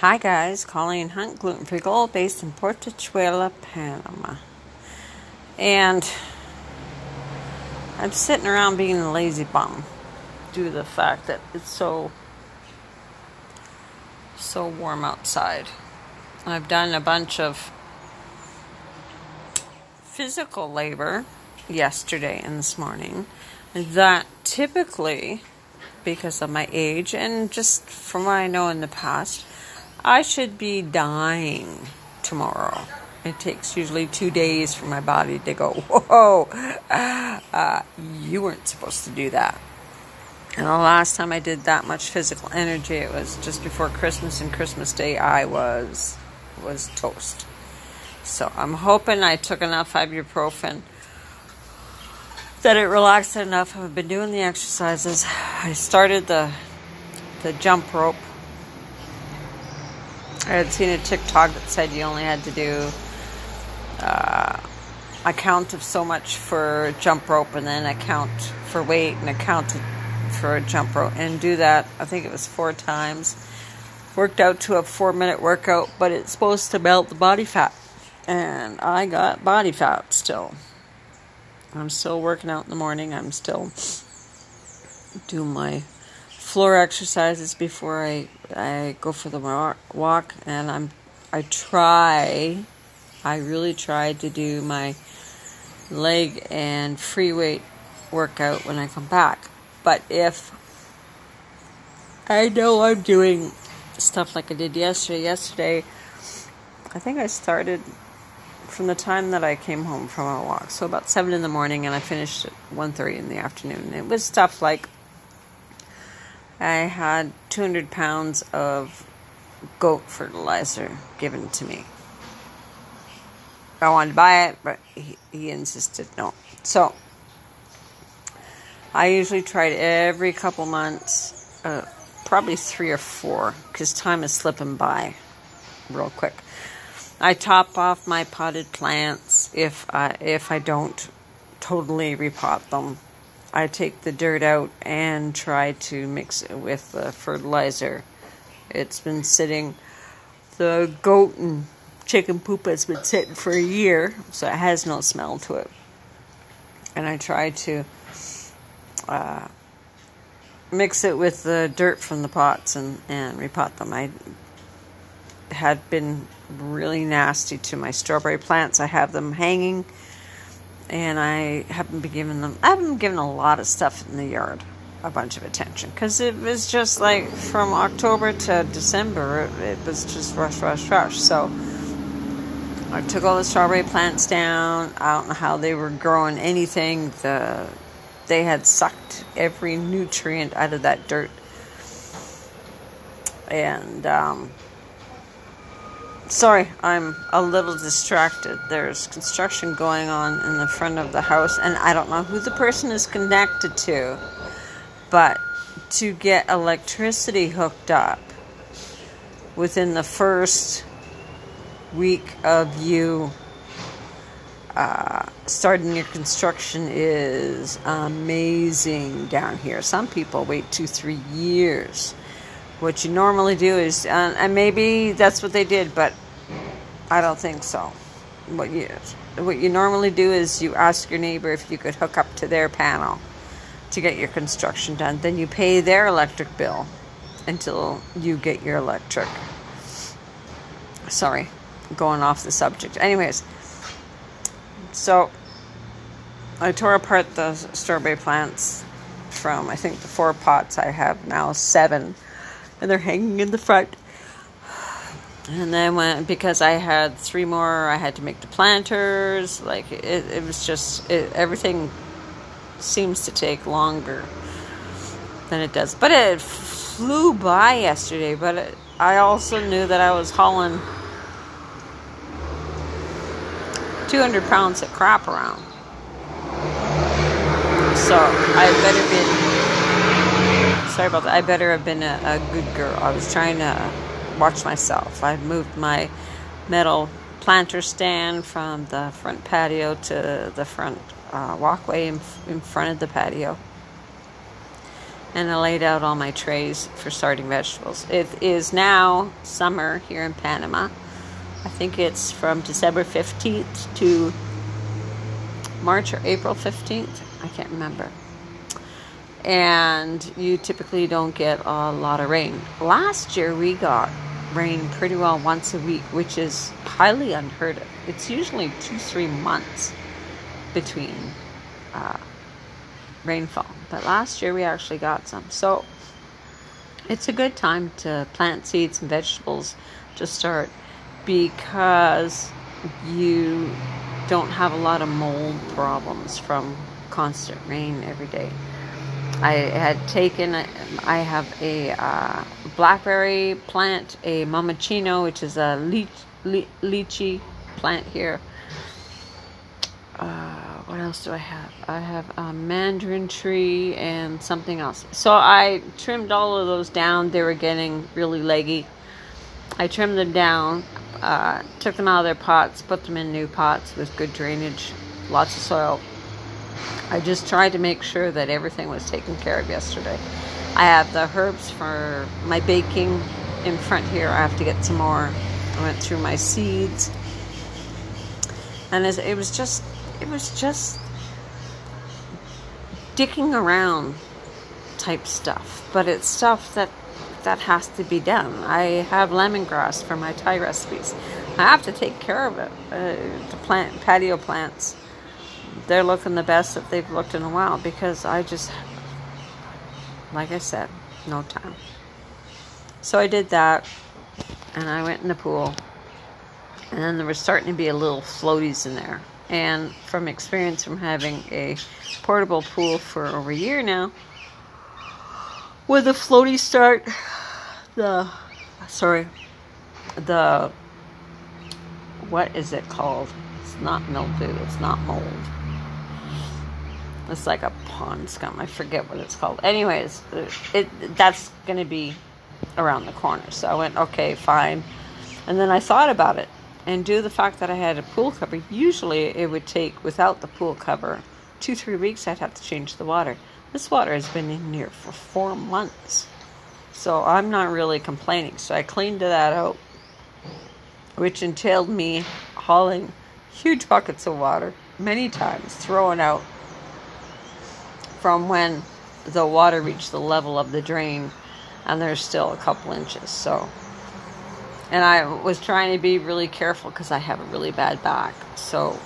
Hi guys, Colleen Hunt, gluten free gold, based in Portachuela, Panama. And I'm sitting around being a lazy bum due to the fact that it's so so warm outside. I've done a bunch of physical labor yesterday and this morning that typically because of my age and just from what I know in the past I should be dying tomorrow. It takes usually two days for my body to go, whoa, uh, you weren't supposed to do that. And the last time I did that much physical energy, it was just before Christmas and Christmas Day. I was was toast. So I'm hoping I took enough ibuprofen that it relaxed enough. I've been doing the exercises. I started the the jump rope I had seen a TikTok that said you only had to do uh, a count of so much for jump rope and then a count for weight and a count for a jump rope and do that. I think it was four times. Worked out to a four minute workout, but it's supposed to melt the body fat. And I got body fat still. I'm still working out in the morning. I'm still doing my floor exercises before I I go for the walk, and I'm I try, I really try to do my leg and free weight workout when I come back. But if I know I'm doing stuff like I did yesterday, yesterday I think I started from the time that I came home from a walk, so about seven in the morning, and I finished at 1.30 in the afternoon. It was stuff like I had 200 pounds of goat fertilizer given to me. I wanted to buy it, but he, he insisted no. So I usually try it every couple months, uh, probably three or four, because time is slipping by real quick. I top off my potted plants if I if I don't totally repot them I take the dirt out and try to mix it with the fertilizer. It's been sitting, the goat and chicken poop has been sitting for a year, so it has no smell to it. And I try to uh, mix it with the dirt from the pots and, and repot them. I had been really nasty to my strawberry plants. I have them hanging and I haven't been giving them. I haven't been giving a lot of stuff in the yard a bunch of attention because it was just like from October to December, it, it was just rush, rush, rush. So I took all the strawberry plants down. I don't know how they were growing anything. The they had sucked every nutrient out of that dirt, and um, Sorry, I'm a little distracted. There's construction going on in the front of the house, and I don't know who the person is connected to, but to get electricity hooked up within the first week of you uh, starting your construction is amazing down here. Some people wait two, three years what you normally do is, uh, and maybe that's what they did, but I don't think so. What you what you normally do is you ask your neighbor if you could hook up to their panel to get your construction done. Then you pay their electric bill until you get your electric. Sorry, going off the subject. Anyways, so I tore apart the strawberry plants from I think the four pots I have now seven and they're hanging in the front. And then when because I had three more, I had to make the planters. Like it, it was just it, everything seems to take longer than it does. But it flew by yesterday. But it, I also knew that I was hauling 200 pounds of crap around. So I better be sorry about that. I better have been a, a good girl. I was trying to watch myself. I moved my metal planter stand from the front patio to the front uh, walkway in, in front of the patio. and I laid out all my trays for starting vegetables. It is now summer here in Panama. I think it's from December 15th to March or April 15th. I can't remember. And you typically don't get a lot of rain. Last year we got rain pretty well once a week, which is highly unheard of. It's usually two, three months between uh, rainfall. But last year we actually got some. So it's a good time to plant seeds and vegetables to start because you don't have a lot of mold problems from constant rain every day. I had taken, I have a uh, blackberry plant, a mamón chino, which is a lychee, lychee plant here. Uh, what else do I have? I have a mandarin tree and something else. So I trimmed all of those down. They were getting really leggy. I trimmed them down, uh, took them out of their pots, put them in new pots with good drainage, lots of soil. I just tried to make sure that everything was taken care of yesterday. I have the herbs for my baking in front here. I have to get some more. I went through my seeds. And it was just it was just dicking around type stuff, but it's stuff that that has to be done. I have lemongrass for my Thai recipes. I have to take care of it. Uh, the plant patio plants, they're looking the best that they've looked in a while because I just, like I said, no time. So I did that, and I went in the pool, and then there was starting to be a little floaties in there. And from experience from having a portable pool for over a year now, when the floaties start, the sorry, the what is it called? It's not mildew. It's not mold. It's like a pond scum. I forget what it's called. Anyways, it that's gonna be around the corner. So I went, okay, fine. And then I thought about it and due to the fact that I had a pool cover, usually it would take, without the pool cover, two, three weeks I'd have to change the water. This water has been in here for four months. So I'm not really complaining. So I cleaned that out, which entailed me hauling huge buckets of water many times, throwing out from when the water reached the level of the drain, and there's still a couple inches. So and I was trying to be really careful because I have a really bad back. So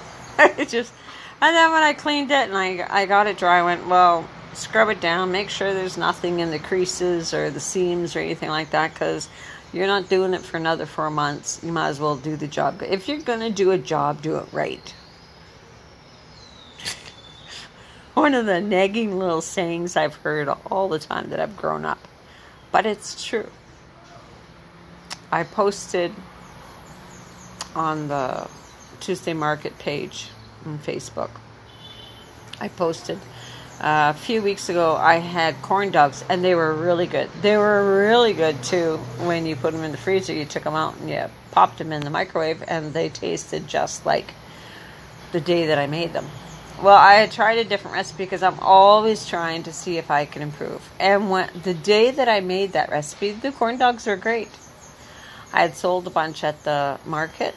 it just, and then when I cleaned it and I, I got it dry, I went, well, scrub it down, make sure there's nothing in the creases or the seams or anything like that because you're not doing it for another four months. You might as well do the job. If you're going to do a job, do it right. One of the nagging little sayings I've heard all the time that I've grown up, but it's true. I posted on the Tuesday Market page on Facebook. I posted uh, a few weeks ago. I had corn dogs, and they were really good. They were really good too. When you put them in the freezer, you took them out and you popped them in the microwave, and they tasted just like the day that I made them. Well, I had tried a different recipe because I'm always trying to see if I can improve. And when the day that I made that recipe, the corn dogs were great. I had sold a bunch at the market,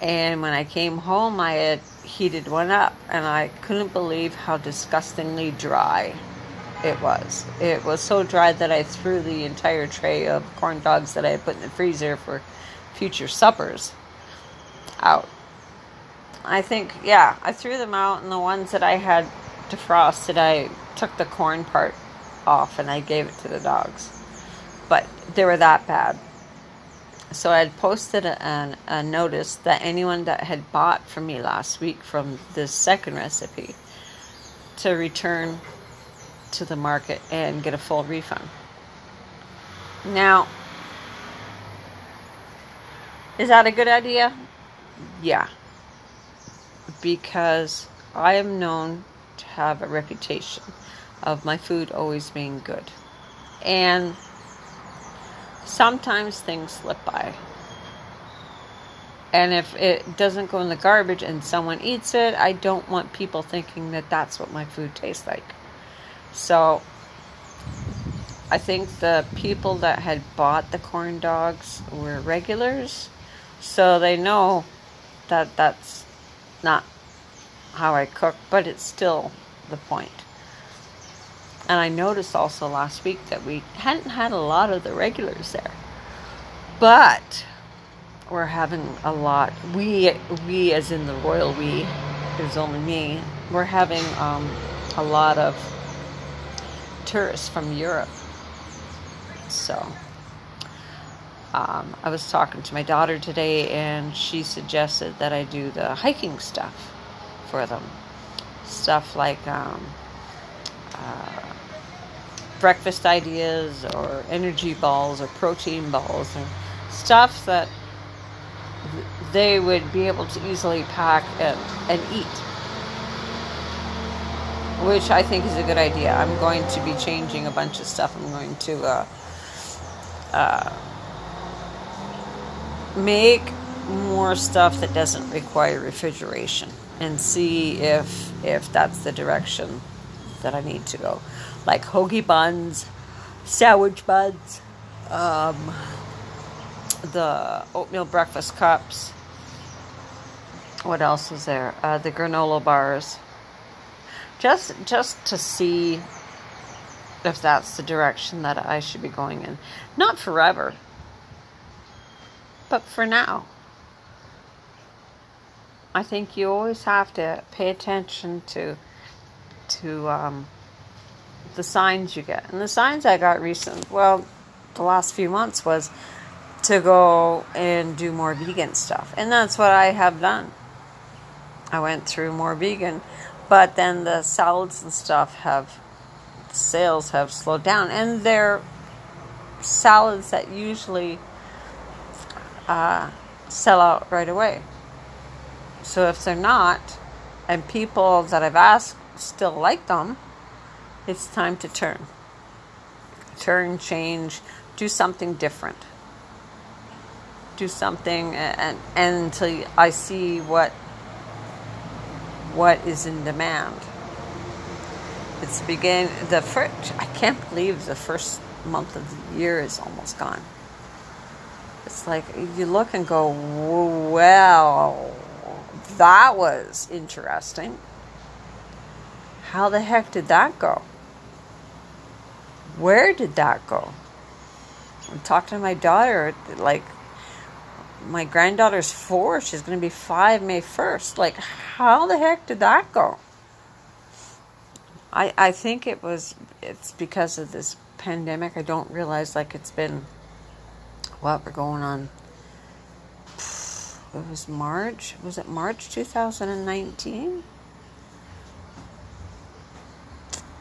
and when I came home, I had heated one up, and I couldn't believe how disgustingly dry it was. It was so dry that I threw the entire tray of corn dogs that I had put in the freezer for future suppers out. I think, yeah, I threw them out, and the ones that I had defrosted, I took the corn part off and I gave it to the dogs. But they were that bad so I had posted a, a, notice that anyone that had bought from me last week from this second recipe to return to the market and get a full refund. Now, is that a good idea? Yeah. Because I am known to have a reputation of my food always being good. And sometimes things slip by. And if it doesn't go in the garbage and someone eats it, I don't want people thinking that that's what my food tastes like. So I think the people that had bought the corn dogs were regulars, so they know that that's not how I cook, but it's still the point. And I noticed also last week that we hadn't had a lot of the regulars there. But we're having a lot. We, we as in the royal we, there's only me, we're having um, a lot of tourists from Europe. So um, I was talking to my daughter today, and she suggested that I do the hiking stuff for them. Stuff like um, uh, breakfast ideas, or energy balls, or protein balls, or stuff that they would be able to easily pack and, and eat. Which I think is a good idea. I'm going to be changing a bunch of stuff. I'm going to uh, uh, make more stuff that doesn't require refrigeration and see if if that's the direction that I need to go. Like hoagie buns, sandwich buns, um, the oatmeal breakfast cups. What else is there? Uh, the granola bars. Just just to see if that's the direction that I should be going in. Not forever, but for now. I think you always have to pay attention to to um, the signs you get. And the signs I got recent, well, the last few months was to go and do more vegan stuff. And that's what I have done. I went through more vegan, but then the salads and stuff have sales have slowed down, and they're salads that usually uh, sell out right away. So if they're not, and people that I've asked still like them, it's time to turn. Turn, change, do something different. Do something, and, and until I see what what is in demand. It's begin the first. I can't believe the first month of the year is almost gone. It's like you look and go, well, that was interesting. How the heck did that go? Where did that go? I'm talking to my daughter, like, my granddaughter's four. She's going to be five May 1st. Like, how the heck did that go? I, I think it was it's because of this pandemic. I don't realize like it's been what we're going on. It was March. Was it March 2019?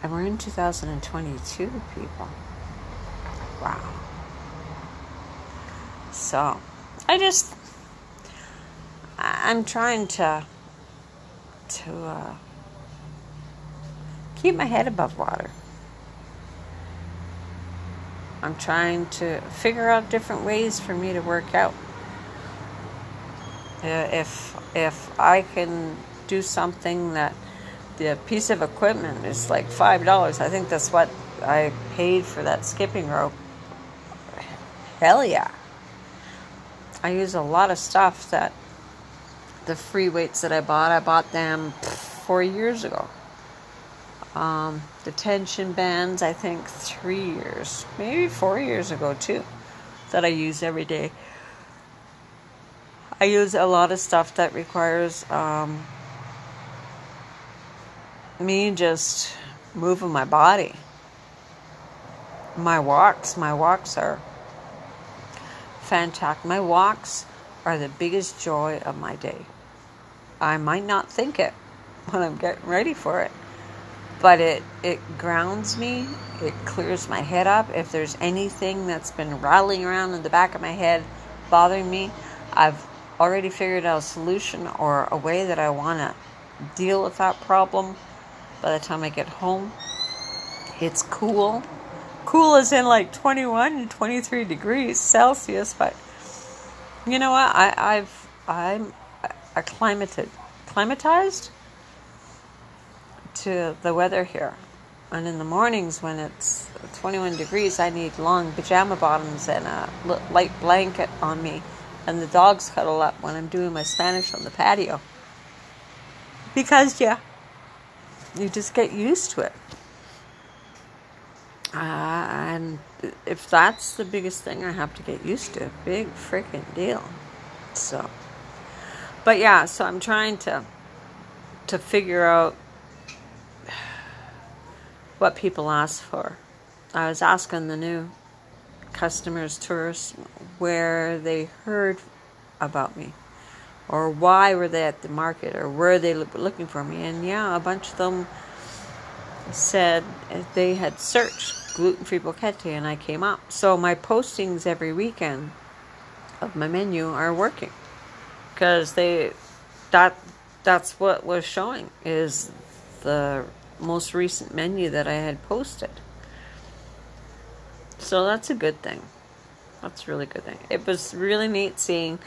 And we're in 2022, people. Wow. So, I just I'm trying to to uh, keep my head above water. I'm trying to figure out different ways for me to work out. Uh, if if I can do something that the piece of equipment is like five dollars, I think that's what I paid for that skipping rope. Hell yeah! I use a lot of stuff that the free weights that I bought. I bought them four years ago. Um, the tension bands, I think three years, maybe four years ago too, that I use every day. I use a lot of stuff that requires um, me just moving my body. My walks, my walks are fantastic. My walks are the biggest joy of my day. I might not think it when I'm getting ready for it but it it grounds me it clears my head up if there's anything that's been rattling around in the back of my head bothering me i've already figured out a solution or a way that i want to deal with that problem by the time i get home it's cool cool is in like 21 and 23 degrees celsius but you know what I, i've i'm acclimated climatized to the weather here. And in the mornings when it's 21 degrees, I need long pajama bottoms and a light blanket on me. And the dogs cuddle up when I'm doing my Spanish on the patio. Because, yeah, you just get used to it. Uh, and if that's the biggest thing I have to get used to, big freaking deal. So, but yeah, so I'm trying to to figure out what people ask for. I was asking the new customers, tourists, where they heard about me or why were they at the market or were they looking for me and yeah a bunch of them said they had searched gluten-free boquete and i came up so my postings every weekend of my menu are working because they that that's what was showing is the most recent menu that I had posted. So that's a good thing. That's a really good thing. It was really neat seeing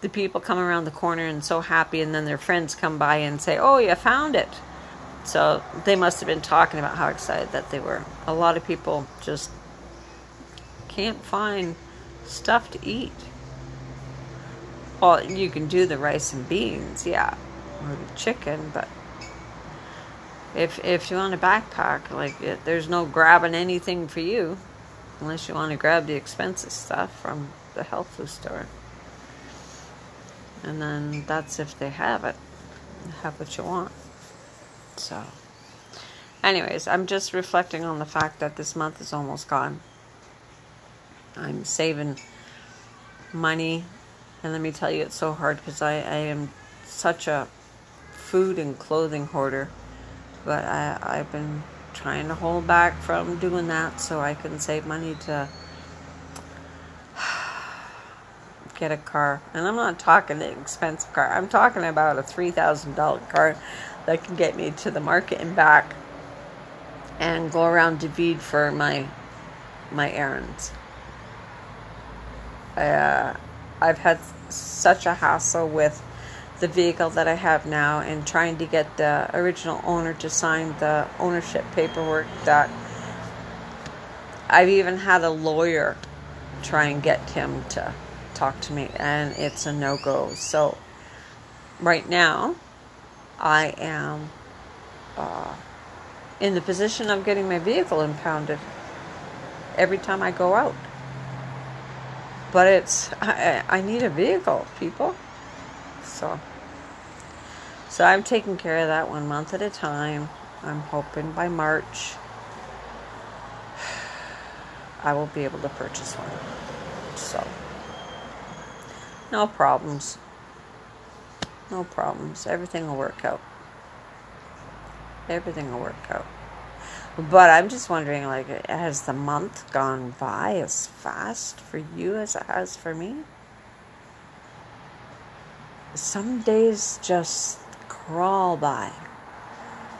the people come around the corner and so happy, and then their friends come by and say, Oh, you found it. So they must have been talking about how excited that they were. A lot of people just can't find stuff to eat. Well, you can do the rice and beans, yeah, or the chicken, but if if you want a backpack, like there's no grabbing anything for you, unless you want to grab the expensive stuff from the health food store. And then that's if they have it, have what you want. So, anyways, I'm just reflecting on the fact that this month is almost gone. I'm saving money and let me tell you, it's so hard because I, I am such a food and clothing hoarder. But I, I've been trying to hold back from doing that so I can save money to get a car. And I'm not talking an expensive car. I'm talking about a $3,000 car that can get me to the market and back and go around David for my my errands. Uh, I've had such a hassle with the vehicle that I have now and trying to get the original owner to sign the ownership paperwork that I've even had a lawyer try and get him to talk to me and it's a no-go. So right now I am uh, in the position of getting my vehicle impounded every time I go out. But it's I, I need a vehicle, people. So so I'm taking care of that one month at a time. I'm hoping by March I will be able to purchase one. So no problems. No problems. Everything will work out. Everything will work out. But I'm just wondering, like, has the month gone by as fast for you as it has for me? Some days just crawl by.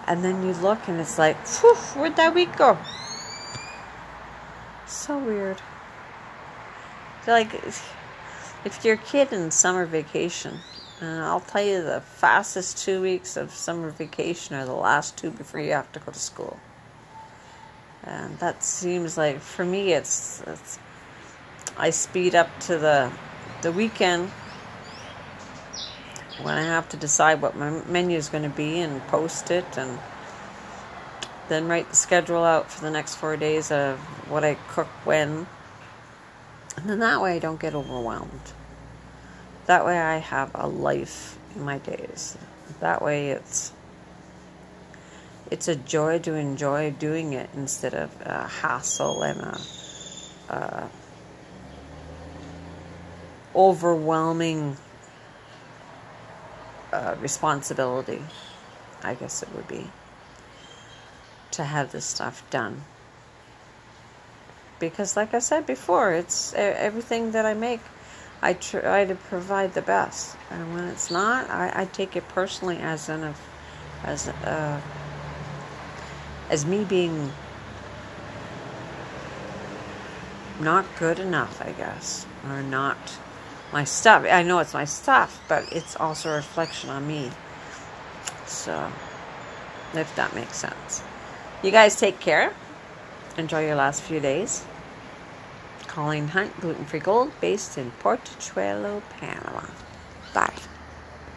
And then you look and it's like, whew, where'd that week go? So weird. Like, if you're a kid in summer vacation, and I'll tell you the fastest two weeks of summer vacation are the last two before you have to go to school. And that seems like for me, it's, it's I speed up to the the weekend when I have to decide what my menu is going to be and post it and then write the schedule out for the next four days of what I cook when. And then that way I don't get overwhelmed. That way I have a life in my days. That way it's it's a joy to enjoy doing it instead of a hassle and a, a overwhelming uh, responsibility. I guess it would be to have this stuff done. Because, like I said before, it's everything that I make. I try to provide the best, and when it's not, I, I take it personally as an as a as me being not good enough, I guess, or not my stuff. I know it's my stuff, but it's also a reflection on me. So, if that makes sense. You guys take care. Enjoy your last few days. Colleen Hunt, Gluten Free Gold, based in Portachuelo, Panama. Bye.